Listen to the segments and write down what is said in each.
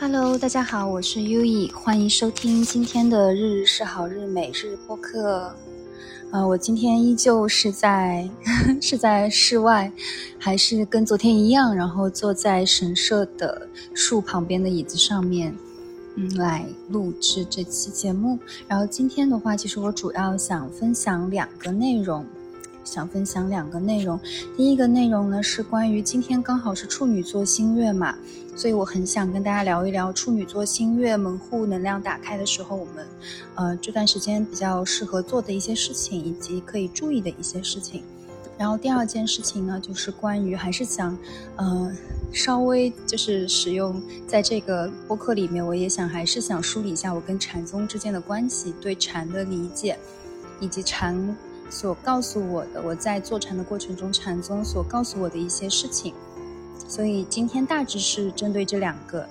Hello，大家好，我是 U E，欢迎收听今天的日日是好日每日播客。呃，我今天依旧是在 是在室外，还是跟昨天一样，然后坐在神社的树旁边的椅子上面，嗯，来录制这期节目。然后今天的话，其实我主要想分享两个内容。想分享两个内容，第一个内容呢是关于今天刚好是处女座新月嘛，所以我很想跟大家聊一聊处女座新月门户能量打开的时候，我们呃这段时间比较适合做的一些事情，以及可以注意的一些事情。然后第二件事情呢，就是关于还是想呃稍微就是使用在这个播客里面，我也想还是想梳理一下我跟禅宗之间的关系，对禅的理解，以及禅。所告诉我的，我在坐禅的过程中，禅宗所告诉我的一些事情，所以今天大致是针对这两个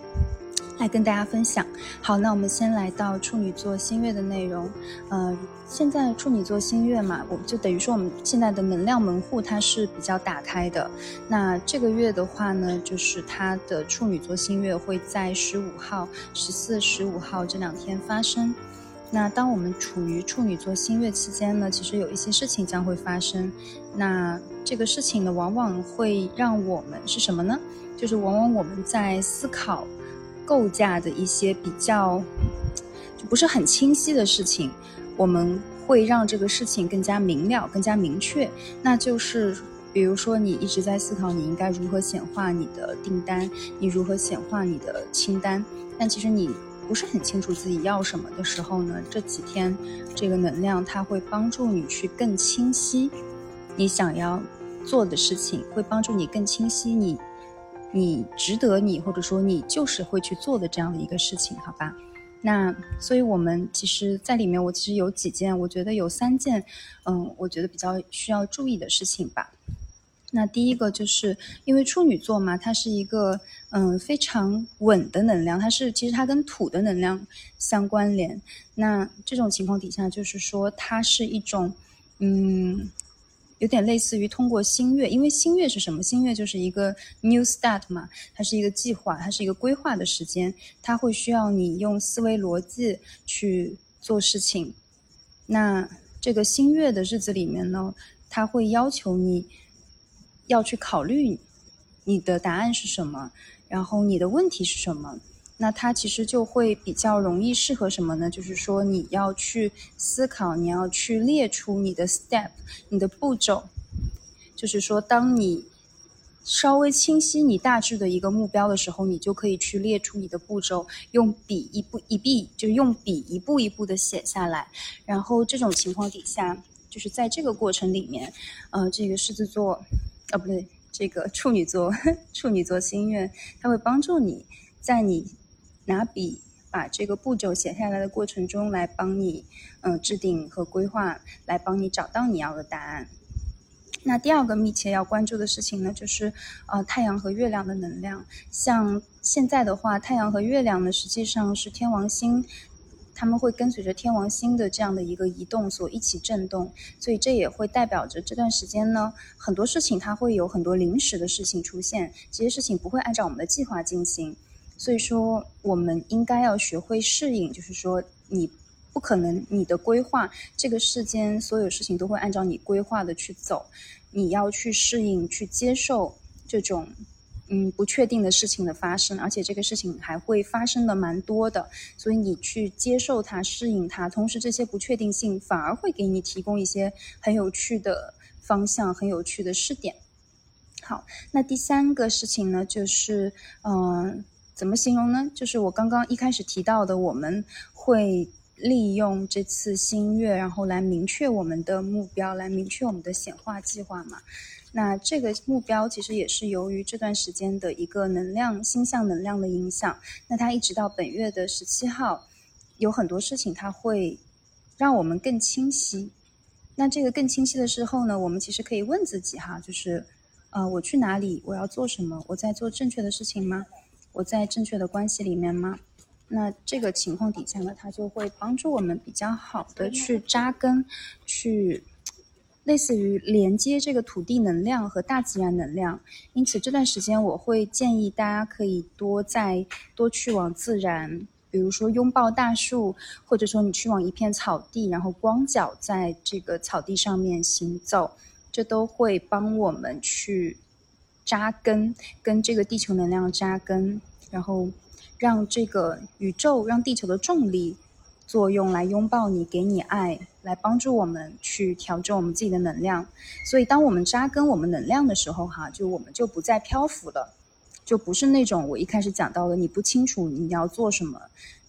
来跟大家分享。好，那我们先来到处女座新月的内容。呃，现在处女座新月嘛，我就等于说我们现在的能量门户它是比较打开的。那这个月的话呢，就是它的处女座新月会在十五号、十四、十五号这两天发生。那当我们处于处女座新月期间呢，其实有一些事情将会发生。那这个事情呢，往往会让我们是什么呢？就是往往我们在思考、构架的一些比较就不是很清晰的事情，我们会让这个事情更加明了、更加明确。那就是比如说，你一直在思考你应该如何显化你的订单，你如何显化你的清单，但其实你。不是很清楚自己要什么的时候呢，这几天这个能量它会帮助你去更清晰你想要做的事情，会帮助你更清晰你你值得你或者说你就是会去做的这样的一个事情，好吧？那所以我们其实在里面，我其实有几件，我觉得有三件，嗯，我觉得比较需要注意的事情吧。那第一个就是因为处女座嘛，它是一个嗯非常稳的能量，它是其实它跟土的能量相关联。那这种情况底下，就是说它是一种嗯有点类似于通过新月，因为新月是什么？新月就是一个 new start 嘛，它是一个计划，它是一个规划的时间，它会需要你用思维逻辑去做事情。那这个新月的日子里面呢，它会要求你。要去考虑你的答案是什么，然后你的问题是什么，那它其实就会比较容易适合什么呢？就是说你要去思考，你要去列出你的 step，你的步骤。就是说，当你稍微清晰你大致的一个目标的时候，你就可以去列出你的步骤，用笔一步一笔，就用笔一步一步的写下来。然后这种情况底下，就是在这个过程里面，呃，这个狮子座。啊，不对，这个处女座，处女座心愿，它会帮助你在你拿笔把这个步骤写下来的过程中，来帮你嗯制定和规划，来帮你找到你要的答案。那第二个密切要关注的事情呢，就是呃太阳和月亮的能量。像现在的话，太阳和月亮呢，实际上是天王星。他们会跟随着天王星的这样的一个移动所一起震动，所以这也会代表着这段时间呢，很多事情它会有很多临时的事情出现，这些事情不会按照我们的计划进行，所以说我们应该要学会适应，就是说你不可能你的规划这个世间所有事情都会按照你规划的去走，你要去适应去接受这种。嗯，不确定的事情的发生，而且这个事情还会发生的蛮多的，所以你去接受它、适应它，同时这些不确定性反而会给你提供一些很有趣的方向、很有趣的试点。好，那第三个事情呢，就是嗯，怎么形容呢？就是我刚刚一开始提到的，我们会利用这次新月，然后来明确我们的目标，来明确我们的显化计划嘛。那这个目标其实也是由于这段时间的一个能量星象能量的影响。那它一直到本月的十七号，有很多事情它会让我们更清晰。那这个更清晰的时候呢，我们其实可以问自己哈，就是，呃，我去哪里？我要做什么？我在做正确的事情吗？我在正确的关系里面吗？那这个情况底下呢，它就会帮助我们比较好的去扎根，去。类似于连接这个土地能量和大自然能量。因此这段时间我会建议大家可以多在多去往自然，比如说拥抱大树，或者说你去往一片草地，然后光脚在这个草地上面行走，这都会帮我们去扎根，跟这个地球能量扎根，然后让这个宇宙，让地球的重力。作用来拥抱你，给你爱，来帮助我们去调整我们自己的能量。所以，当我们扎根我们能量的时候，哈，就我们就不再漂浮了，就不是那种我一开始讲到的，你不清楚你要做什么，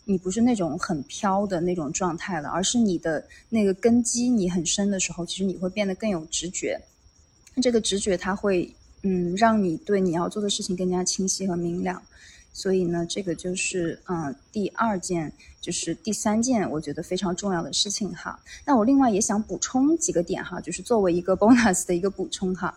你不是那种很飘的那种状态了，而是你的那个根基你很深的时候，其实你会变得更有直觉。这个直觉它会，嗯，让你对你要做的事情更加清晰和明了。所以呢，这个就是嗯，第二件就是第三件，我觉得非常重要的事情哈。那我另外也想补充几个点哈，就是作为一个 bonus 的一个补充哈。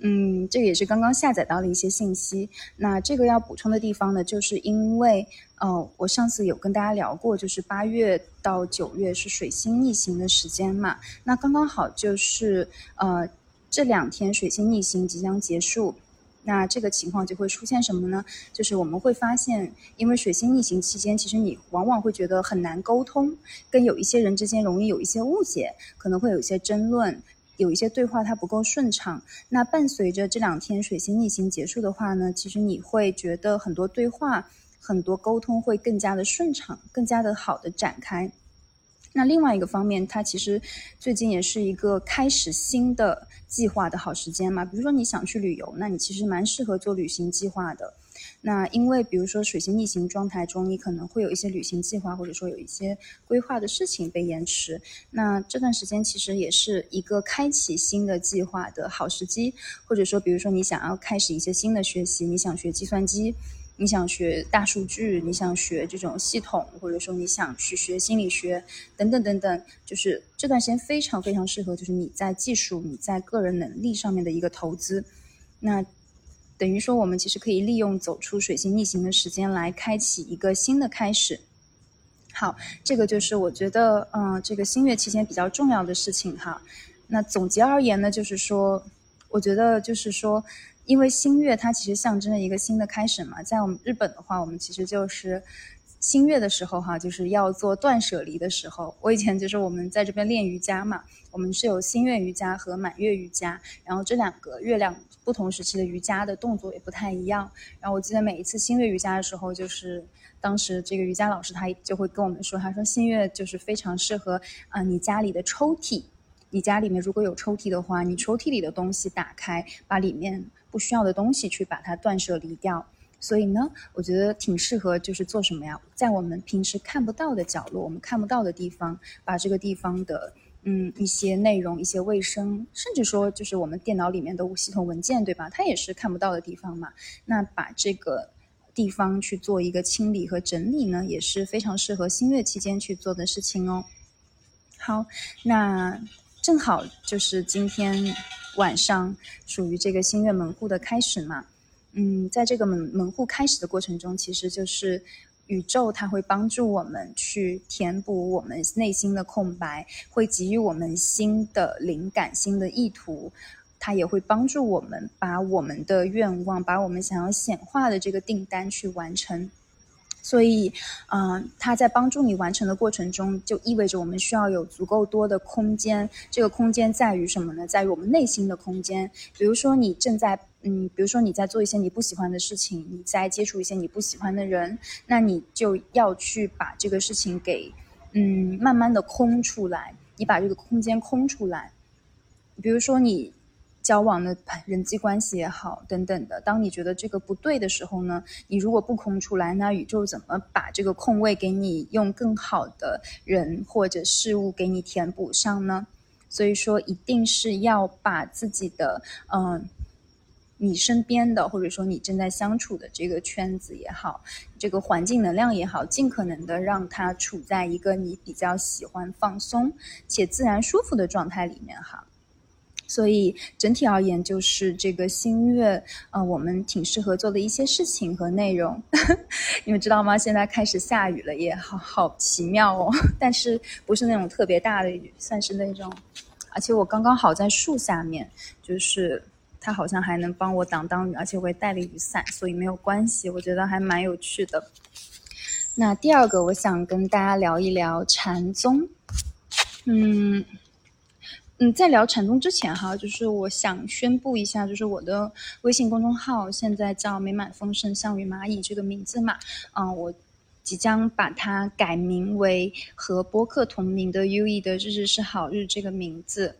嗯，这个也是刚刚下载到的一些信息。那这个要补充的地方呢，就是因为呃，我上次有跟大家聊过，就是八月到九月是水星逆行的时间嘛。那刚刚好就是呃这两天水星逆行即将结束。那这个情况就会出现什么呢？就是我们会发现，因为水星逆行期间，其实你往往会觉得很难沟通，跟有一些人之间容易有一些误解，可能会有一些争论，有一些对话它不够顺畅。那伴随着这两天水星逆行结束的话呢，其实你会觉得很多对话、很多沟通会更加的顺畅，更加的好的展开。那另外一个方面，它其实最近也是一个开始新的计划的好时间嘛。比如说你想去旅游，那你其实蛮适合做旅行计划的。那因为比如说水星逆行状态中，你可能会有一些旅行计划，或者说有一些规划的事情被延迟。那这段时间其实也是一个开启新的计划的好时机，或者说比如说你想要开始一些新的学习，你想学计算机。你想学大数据，你想学这种系统，或者说你想去学心理学，等等等等，就是这段时间非常非常适合，就是你在技术、你在个人能力上面的一个投资。那等于说，我们其实可以利用走出水星逆行的时间来开启一个新的开始。好，这个就是我觉得，嗯，这个新月期间比较重要的事情哈。那总结而言呢，就是说，我觉得就是说。因为新月它其实象征着一个新的开始嘛，在我们日本的话，我们其实就是新月的时候哈，就是要做断舍离的时候。我以前就是我们在这边练瑜伽嘛，我们是有新月瑜伽和满月瑜伽，然后这两个月亮不同时期的瑜伽的动作也不太一样。然后我记得每一次新月瑜伽的时候，就是当时这个瑜伽老师他就会跟我们说，他说新月就是非常适合啊你家里的抽屉，你家里面如果有抽屉的话，你抽屉里的东西打开，把里面。不需要的东西去把它断舍离掉，所以呢，我觉得挺适合，就是做什么呀？在我们平时看不到的角落，我们看不到的地方，把这个地方的嗯一些内容、一些卫生，甚至说就是我们电脑里面的系统文件，对吧？它也是看不到的地方嘛。那把这个地方去做一个清理和整理呢，也是非常适合新月期间去做的事情哦。好，那正好就是今天。晚上属于这个新月门户的开始嘛？嗯，在这个门门户开始的过程中，其实就是宇宙它会帮助我们去填补我们内心的空白，会给予我们新的灵感、新的意图，它也会帮助我们把我们的愿望、把我们想要显化的这个订单去完成。所以，嗯，它在帮助你完成的过程中，就意味着我们需要有足够多的空间。这个空间在于什么呢？在于我们内心的空间。比如说，你正在，嗯，比如说你在做一些你不喜欢的事情，你在接触一些你不喜欢的人，那你就要去把这个事情给，嗯，慢慢的空出来。你把这个空间空出来。比如说你。交往的人际关系也好，等等的。当你觉得这个不对的时候呢，你如果不空出来，那宇宙怎么把这个空位给你用更好的人或者事物给你填补上呢？所以说，一定是要把自己的嗯，你身边的或者说你正在相处的这个圈子也好，这个环境能量也好，尽可能的让它处在一个你比较喜欢放松且自然舒服的状态里面哈。所以整体而言，就是这个新月，呃，我们挺适合做的一些事情和内容。你们知道吗？现在开始下雨了，也好好奇妙哦。但是不是那种特别大的雨，算是那种，而且我刚刚好在树下面，就是它好像还能帮我挡挡雨，而且我也带了雨伞，所以没有关系，我觉得还蛮有趣的。那第二个，我想跟大家聊一聊禅宗，嗯。嗯，在聊禅宗之前哈，就是我想宣布一下，就是我的微信公众号现在叫“美满丰盛像与蚂蚁”这个名字嘛，嗯，我即将把它改名为和播客同名的 “U E” 的“日日是好日”这个名字。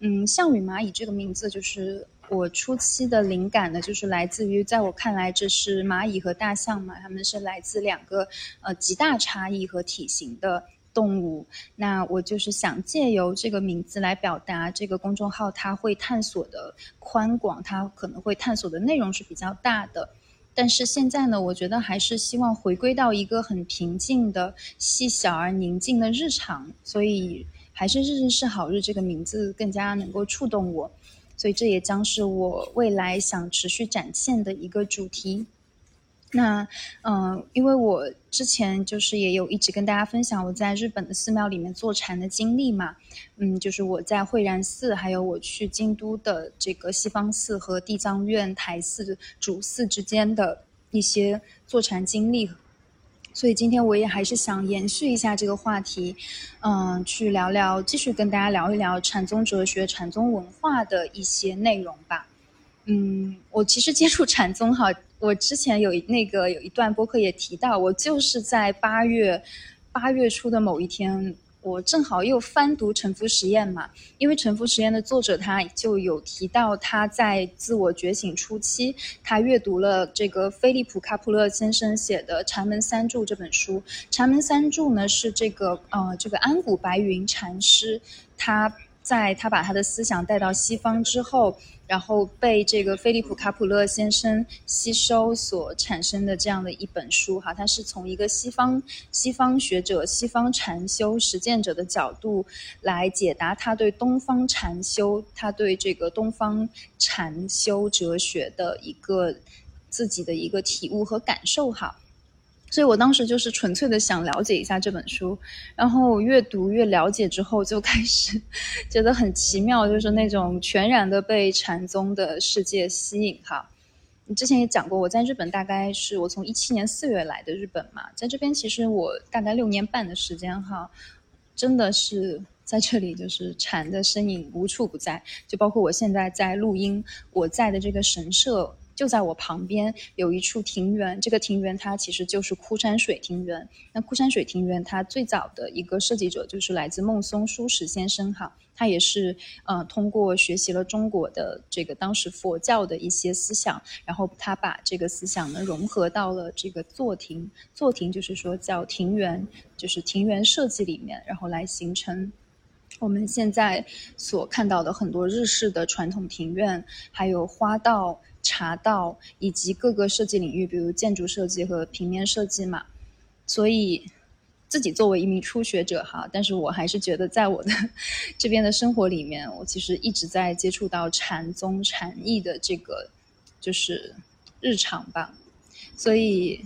嗯，像与蚂蚁这个名字，就是我初期的灵感呢，就是来自于在我看来，这是蚂蚁和大象嘛，它们是来自两个呃极大差异和体型的。动物，那我就是想借由这个名字来表达这个公众号，它会探索的宽广，它可能会探索的内容是比较大的。但是现在呢，我觉得还是希望回归到一个很平静的、细小而宁静的日常，所以还是“日日是好日”这个名字更加能够触动我，所以这也将是我未来想持续展现的一个主题。那，嗯，因为我之前就是也有一直跟大家分享我在日本的寺庙里面坐禅的经历嘛，嗯，就是我在惠然寺，还有我去京都的这个西方寺和地藏院台寺主寺之间的一些坐禅经历，所以今天我也还是想延续一下这个话题，嗯，去聊聊，继续跟大家聊一聊禅宗哲学、禅宗文化的一些内容吧。嗯，我其实接触禅宗哈。我之前有那个有一段播客也提到，我就是在八月八月初的某一天，我正好又翻读《沉浮实验》嘛，因为《沉浮实验》的作者他就有提到他在自我觉醒初期，他阅读了这个菲利普·卡普勒先生写的《禅门三柱》这本书。《禅门三柱》呢是这个呃这个安谷白云禅师他。在他把他的思想带到西方之后，然后被这个菲利普卡普勒先生吸收所产生的这样的一本书，哈，他是从一个西方西方学者、西方禅修实践者的角度来解答他对东方禅修、他对这个东方禅修哲学的一个自己的一个体悟和感受，哈。所以我当时就是纯粹的想了解一下这本书，然后越读越了解之后，就开始觉得很奇妙，就是那种全然的被禅宗的世界吸引哈。你之前也讲过，我在日本大概是我从一七年四月来的日本嘛，在这边其实我大概六年半的时间哈，真的是在这里就是禅的身影无处不在，就包括我现在在录音，我在的这个神社。就在我旁边有一处庭园，这个庭园它其实就是枯山水庭园。那枯山水庭园它最早的一个设计者就是来自孟松书实先生哈，他也是呃通过学习了中国的这个当时佛教的一些思想，然后他把这个思想呢融合到了这个坐庭，坐庭就是说叫庭园，就是庭园设计里面，然后来形成我们现在所看到的很多日式的传统庭院，还有花道。茶道以及各个设计领域，比如建筑设计和平面设计嘛，所以自己作为一名初学者哈，但是我还是觉得在我的 这边的生活里面，我其实一直在接触到禅宗禅意的这个就是日常吧，所以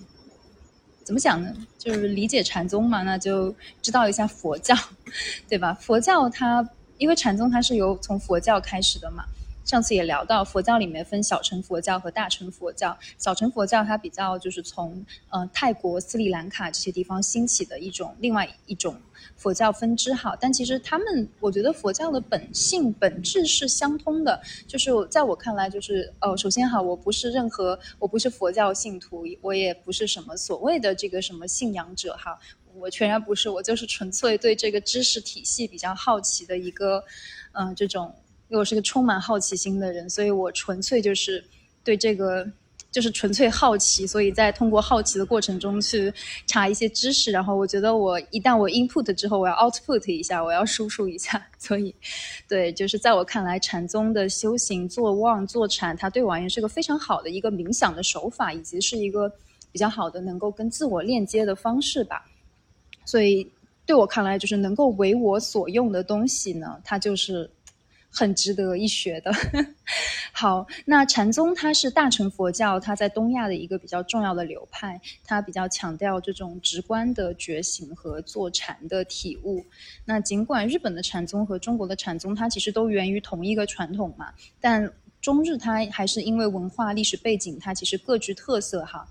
怎么讲呢？就是理解禅宗嘛，那就知道一下佛教，对吧？佛教它因为禅宗它是由从佛教开始的嘛。上次也聊到，佛教里面分小乘佛教和大乘佛教。小乘佛教它比较就是从呃泰国、斯里兰卡这些地方兴起的一种另外一种佛教分支哈。但其实他们，我觉得佛教的本性本质是相通的。就是在我看来，就是哦，首先哈，我不是任何，我不是佛教信徒，我也不是什么所谓的这个什么信仰者哈。我全然不是，我就是纯粹对这个知识体系比较好奇的一个，嗯，这种。为我是个充满好奇心的人，所以我纯粹就是对这个就是纯粹好奇，所以在通过好奇的过程中去查一些知识，然后我觉得我一旦我 input 之后，我要 output 一下，我要输出一下，所以对，就是在我看来，禅宗的修行坐忘坐禅，它对我而言是个非常好的一个冥想的手法，以及是一个比较好的能够跟自我链接的方式吧。所以对我看来，就是能够为我所用的东西呢，它就是。很值得一学的。好，那禅宗它是大乘佛教，它在东亚的一个比较重要的流派，它比较强调这种直观的觉醒和坐禅的体悟。那尽管日本的禅宗和中国的禅宗，它其实都源于同一个传统嘛，但中日它还是因为文化历史背景，它其实各具特色哈。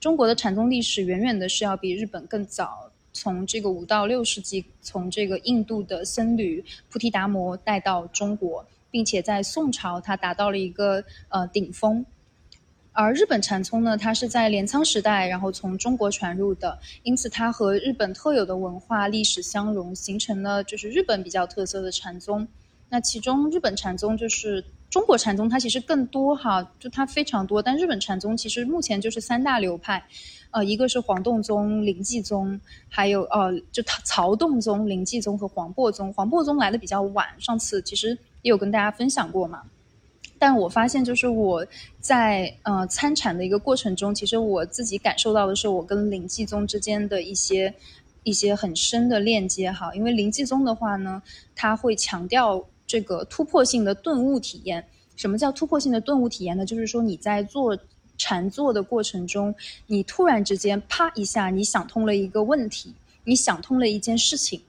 中国的禅宗历史远远的是要比日本更早。从这个五到六世纪，从这个印度的僧侣菩提达摩带到中国，并且在宋朝它达到了一个呃顶峰。而日本禅宗呢，它是在镰仓时代，然后从中国传入的，因此它和日本特有的文化历史相融，形成了就是日本比较特色的禅宗。那其中日本禅宗就是中国禅宗，它其实更多哈，就它非常多，但日本禅宗其实目前就是三大流派。呃，一个是黄洞宗、临济宗，还有呃，就曹洞宗、临济宗和黄檗宗。黄檗宗来的比较晚，上次其实也有跟大家分享过嘛。但我发现，就是我在呃参禅的一个过程中，其实我自己感受到的是，我跟临济宗之间的一些一些很深的链接哈。因为临济宗的话呢，它会强调这个突破性的顿悟体验。什么叫突破性的顿悟体验呢？就是说你在做。禅坐的过程中，你突然之间啪一下，你想通了一个问题，你想通了一件事情。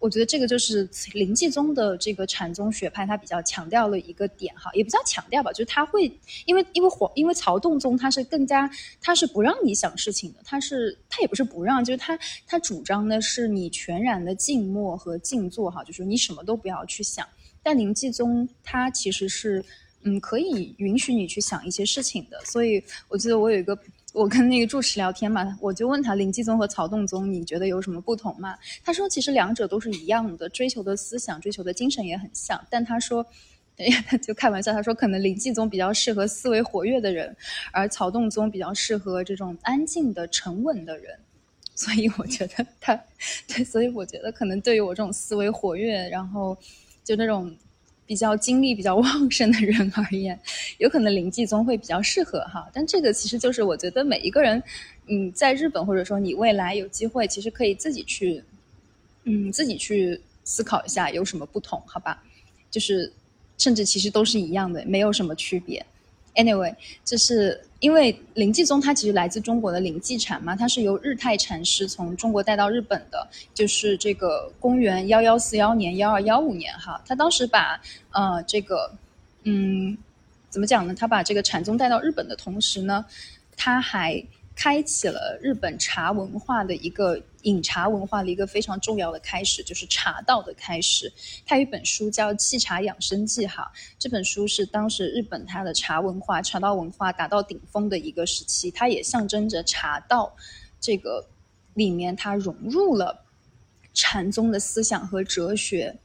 我觉得这个就是临济宗的这个禅宗学派，它比较强调的一个点哈，也不叫强调吧，就是他会因为因为黄因为曹洞宗他是更加他是不让你想事情的，他是他也不是不让，就是他他主张的是你全然的静默和静坐哈，就是你什么都不要去想。但临济宗他其实是。嗯，可以允许你去想一些事情的，所以我记得我有一个，我跟那个住持聊天嘛，我就问他灵济宗和曹洞宗，你觉得有什么不同吗？他说其实两者都是一样的，追求的思想、追求的精神也很像，但他说，对，他就开玩笑，他说可能灵济宗比较适合思维活跃的人，而曹洞宗比较适合这种安静的、沉稳的人，所以我觉得他，对，所以我觉得可能对于我这种思维活跃，然后就那种。比较精力比较旺盛的人 而言，有可能灵济宗会比较适合哈。但这个其实就是我觉得每一个人，嗯，在日本或者说你未来有机会，其实可以自己去，嗯，自己去思考一下有什么不同，好吧？就是甚至其实都是一样的，没有什么区别。Anyway，就是因为灵济宗它其实来自中国的灵济禅嘛，它是由日泰禅师从中国带到日本的，就是这个公元幺幺四幺年、幺二幺五年哈，他当时把呃这个嗯怎么讲呢？他把这个禅宗带到日本的同时呢，他还。开启了日本茶文化的一个饮茶文化的一个非常重要的开始，就是茶道的开始。他有一本书叫《沏茶养生记》哈，这本书是当时日本它的茶文化、茶道文化达到顶峰的一个时期，它也象征着茶道这个里面它融入了禅宗的思想和哲学。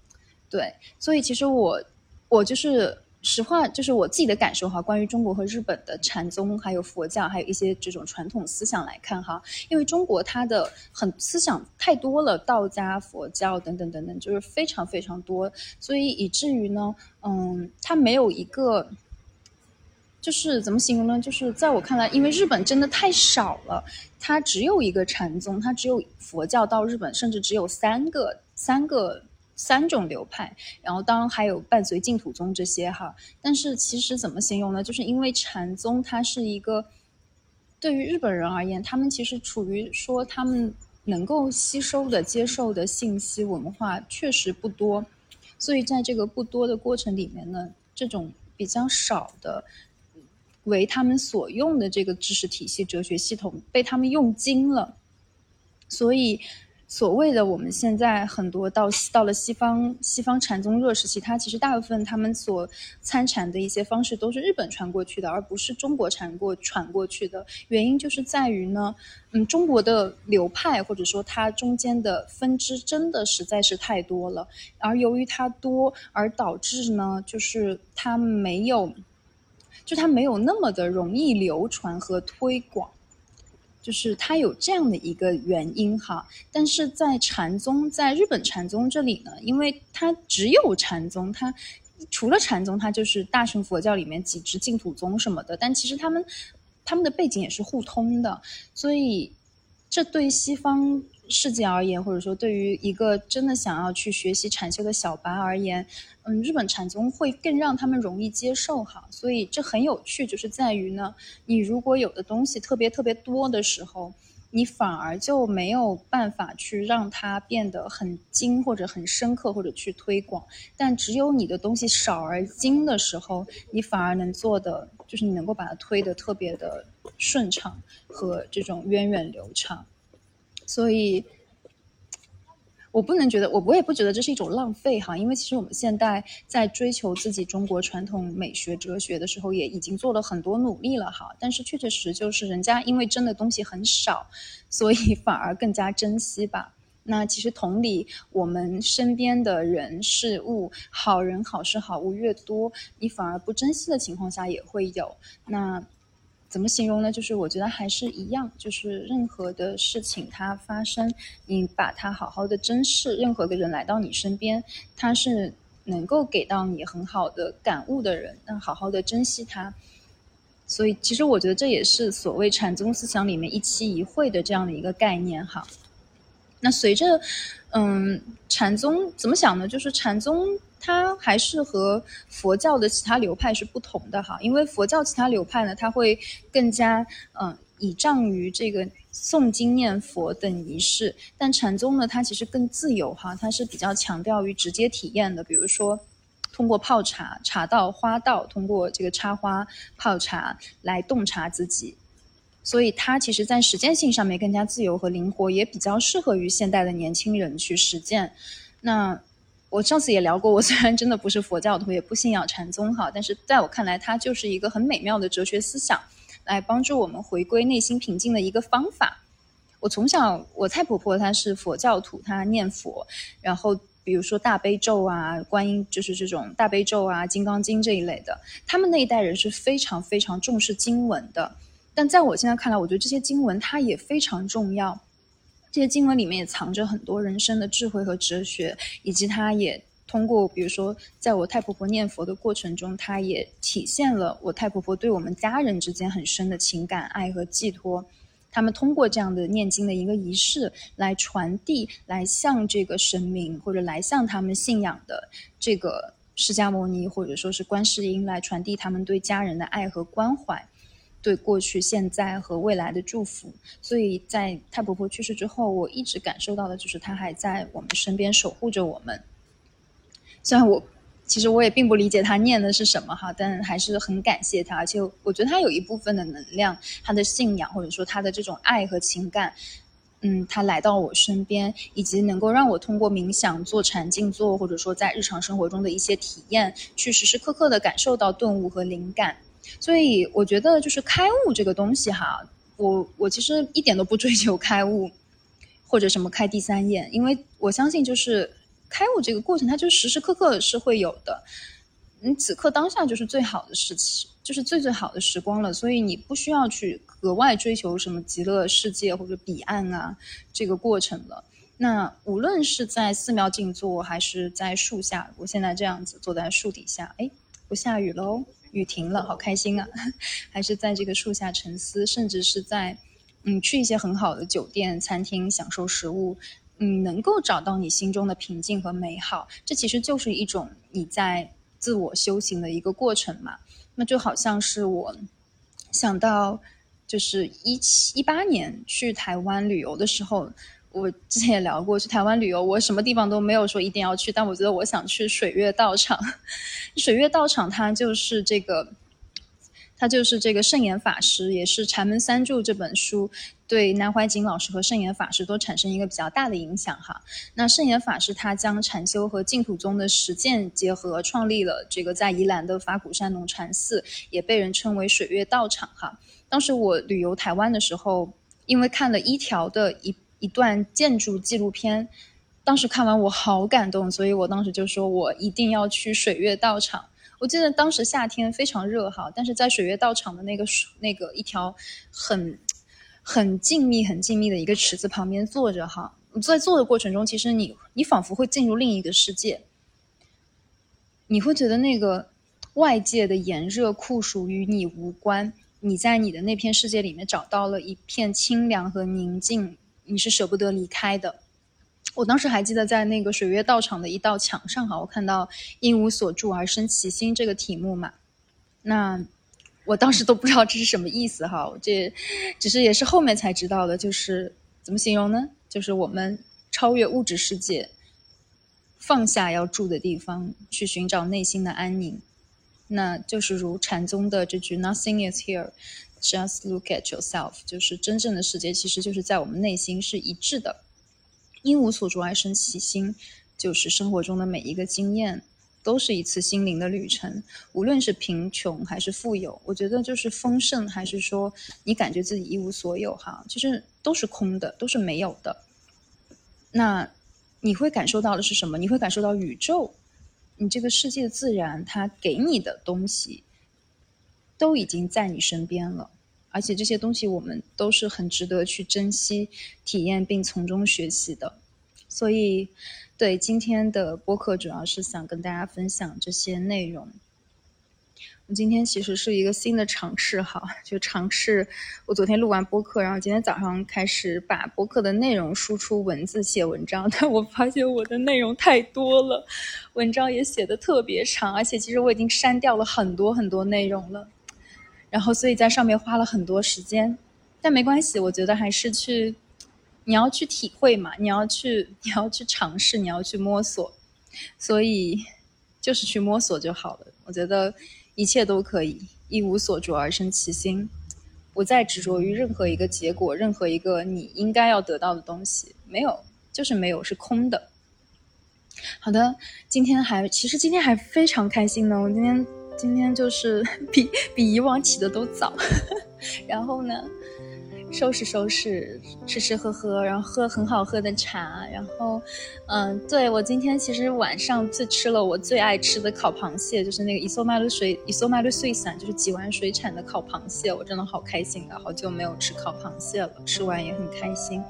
对，所以其实我我就是。实话就是我自己的感受哈，关于中国和日本的禅宗，还有佛教，还有一些这种传统思想来看哈，因为中国它的很思想太多了，道家、佛教等等等等，就是非常非常多，所以以至于呢，嗯，它没有一个，就是怎么形容呢？就是在我看来，因为日本真的太少了，它只有一个禅宗，它只有佛教到日本，甚至只有三个三个。三种流派，然后当然还有伴随净土宗这些哈，但是其实怎么形容呢？就是因为禅宗它是一个，对于日本人而言，他们其实处于说他们能够吸收的、接受的信息文化确实不多，所以在这个不多的过程里面呢，这种比较少的为他们所用的这个知识体系、哲学系统被他们用精了，所以。所谓的我们现在很多到到了西方，西方禅宗热时期，它其实大部分他们所参禅的一些方式都是日本传过去的，而不是中国传过传过去的。原因就是在于呢，嗯，中国的流派或者说它中间的分支真的实在是太多了，而由于它多，而导致呢，就是它没有，就它没有那么的容易流传和推广。就是它有这样的一个原因哈，但是在禅宗，在日本禅宗这里呢，因为它只有禅宗，它除了禅宗，它就是大乘佛教里面几支净土宗什么的，但其实他们他们的背景也是互通的，所以这对西方世界而言，或者说对于一个真的想要去学习禅修的小白而言，嗯，日本禅宗会更让他们容易接受哈。所以这很有趣，就是在于呢，你如果有的东西特别特别多的时候。你反而就没有办法去让它变得很精或者很深刻，或者去推广。但只有你的东西少而精的时候，你反而能做的就是你能够把它推得特别的顺畅和这种源远流长。所以。我不能觉得，我我也不觉得这是一种浪费哈，因为其实我们现在在追求自己中国传统美学哲学的时候，也已经做了很多努力了哈。但是确确实实就是人家因为真的东西很少，所以反而更加珍惜吧。那其实同理，我们身边的人事物，好人好事好物越多，你反而不珍惜的情况下也会有那。怎么形容呢？就是我觉得还是一样，就是任何的事情它发生，你把它好好的珍视。任何的人来到你身边，他是能够给到你很好的感悟的人，那好好的珍惜他。所以，其实我觉得这也是所谓禅宗思想里面一期一会的这样的一个概念哈。那随着，嗯，禅宗怎么想呢？就是禅宗。它还是和佛教的其他流派是不同的哈，因为佛教其他流派呢，它会更加嗯倚仗于这个诵经念佛等仪式，但禅宗呢，它其实更自由哈，它是比较强调于直接体验的，比如说通过泡茶、茶道、花道，通过这个插花泡茶来洞察自己，所以它其实在实践性上面更加自由和灵活，也比较适合于现代的年轻人去实践。那。我上次也聊过，我虽然真的不是佛教徒，也不信仰禅宗哈，但是在我看来，它就是一个很美妙的哲学思想，来帮助我们回归内心平静的一个方法。我从小，我太婆婆她是佛教徒，她念佛，然后比如说大悲咒啊、观音，就是这种大悲咒啊、金刚经这一类的，他们那一代人是非常非常重视经文的。但在我现在看来，我觉得这些经文它也非常重要。这些经文里面也藏着很多人生的智慧和哲学，以及他也通过，比如说，在我太婆婆念佛的过程中，他也体现了我太婆婆对我们家人之间很深的情感、爱和寄托。他们通过这样的念经的一个仪式来传递，来向这个神明或者来向他们信仰的这个释迦牟尼或者说是观世音来传递他们对家人的爱和关怀。对过去、现在和未来的祝福，所以在太婆婆去世之后，我一直感受到的就是她还在我们身边守护着我们。虽然我其实我也并不理解她念的是什么哈，但还是很感谢她。而且我觉得她有一部分的能量，她的信仰或者说她的这种爱和情感，嗯，她来到我身边，以及能够让我通过冥想、做禅静坐，或者说在日常生活中的一些体验，去时时刻刻的感受到顿悟和灵感。所以我觉得就是开悟这个东西哈，我我其实一点都不追求开悟，或者什么开第三眼，因为我相信就是开悟这个过程，它就时时刻刻是会有的。你此刻当下就是最好的时期，就是最最好的时光了，所以你不需要去额外追求什么极乐世界或者彼岸啊这个过程了。那无论是在寺庙静坐，还是在树下，我现在这样子坐在树底下，哎，不下雨喽。雨停了，好开心啊！还是在这个树下沉思，甚至是在，嗯，去一些很好的酒店、餐厅享受食物，嗯，能够找到你心中的平静和美好，这其实就是一种你在自我修行的一个过程嘛。那就好像是我想到，就是一七一八年去台湾旅游的时候。我之前也聊过去台湾旅游，我什么地方都没有说一定要去，但我觉得我想去水月道场。水月道场它就是这个，它就是这个圣严法师，也是《禅门三柱》这本书对南怀瑾老师和圣严法师都产生一个比较大的影响哈。那圣严法师他将禅修和净土宗的实践结合，创立了这个在宜兰的法鼓山龙禅寺，也被人称为水月道场哈。当时我旅游台湾的时候，因为看了一条的一。一段建筑纪录片，当时看完我好感动，所以我当时就说我一定要去水月道场。我记得当时夏天非常热哈，但是在水月道场的那个那个一条很很静谧、很静谧的一个池子旁边坐着哈，在坐的过程中，其实你你仿佛会进入另一个世界，你会觉得那个外界的炎热酷暑与你无关，你在你的那片世界里面找到了一片清凉和宁静。你是舍不得离开的。我当时还记得在那个水月道场的一道墙上哈，我看到“因无所住而生其心”这个题目嘛。那我当时都不知道这是什么意思哈，这只是也是后面才知道的，就是怎么形容呢？就是我们超越物质世界，放下要住的地方，去寻找内心的安宁。那就是如禅宗的这句 “Nothing is here, just look at yourself”，就是真正的世界其实就是在我们内心是一致的。因无所住而生其心，就是生活中的每一个经验都是一次心灵的旅程。无论是贫穷还是富有，我觉得就是丰盛还是说你感觉自己一无所有，哈，其实都是空的，都是没有的。那你会感受到的是什么？你会感受到宇宙，你这个世界自然它给你的东西都已经在你身边了。而且这些东西我们都是很值得去珍惜、体验并从中学习的，所以，对今天的播客主要是想跟大家分享这些内容。我今天其实是一个新的尝试，哈，就尝试我昨天录完播客，然后今天早上开始把播客的内容输出文字写文章，但我发现我的内容太多了，文章也写的特别长，而且其实我已经删掉了很多很多内容了。然后，所以在上面花了很多时间，但没关系，我觉得还是去，你要去体会嘛，你要去，你要去尝试，你要去摸索，所以就是去摸索就好了。我觉得一切都可以，一无所着而生其心，不再执着于任何一个结果，任何一个你应该要得到的东西，没有，就是没有，是空的。好的，今天还，其实今天还非常开心呢，我今天。今天就是 比比以往起的都早，然后呢，收拾收拾，吃吃喝喝，然后喝很好喝的茶，然后，嗯，对我今天其实晚上最吃了我最爱吃的烤螃蟹，就是那个伊索麦鲁水伊索麦鲁水产，就是济湾水产的烤螃蟹，我真的好开心啊！好久没有吃烤螃蟹了，吃完也很开心。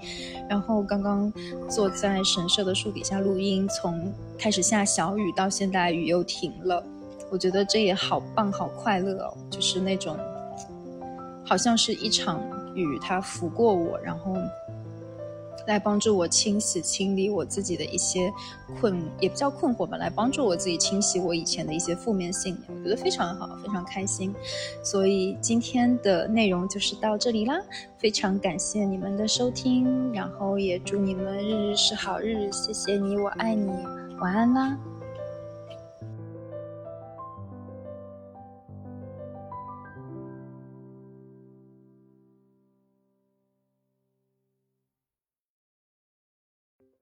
然后刚刚坐在神社的树底下录音，从开始下小雨到现在雨又停了。我觉得这也好棒，好快乐哦！就是那种，好像是一场雨，它拂过我，然后来帮助我清洗、清理我自己的一些困，也不叫困惑吧，来帮助我自己清洗我以前的一些负面信念。我觉得非常好，非常开心。所以今天的内容就是到这里啦，非常感谢你们的收听，然后也祝你们日日是好日，谢谢你，我爱你，晚安啦。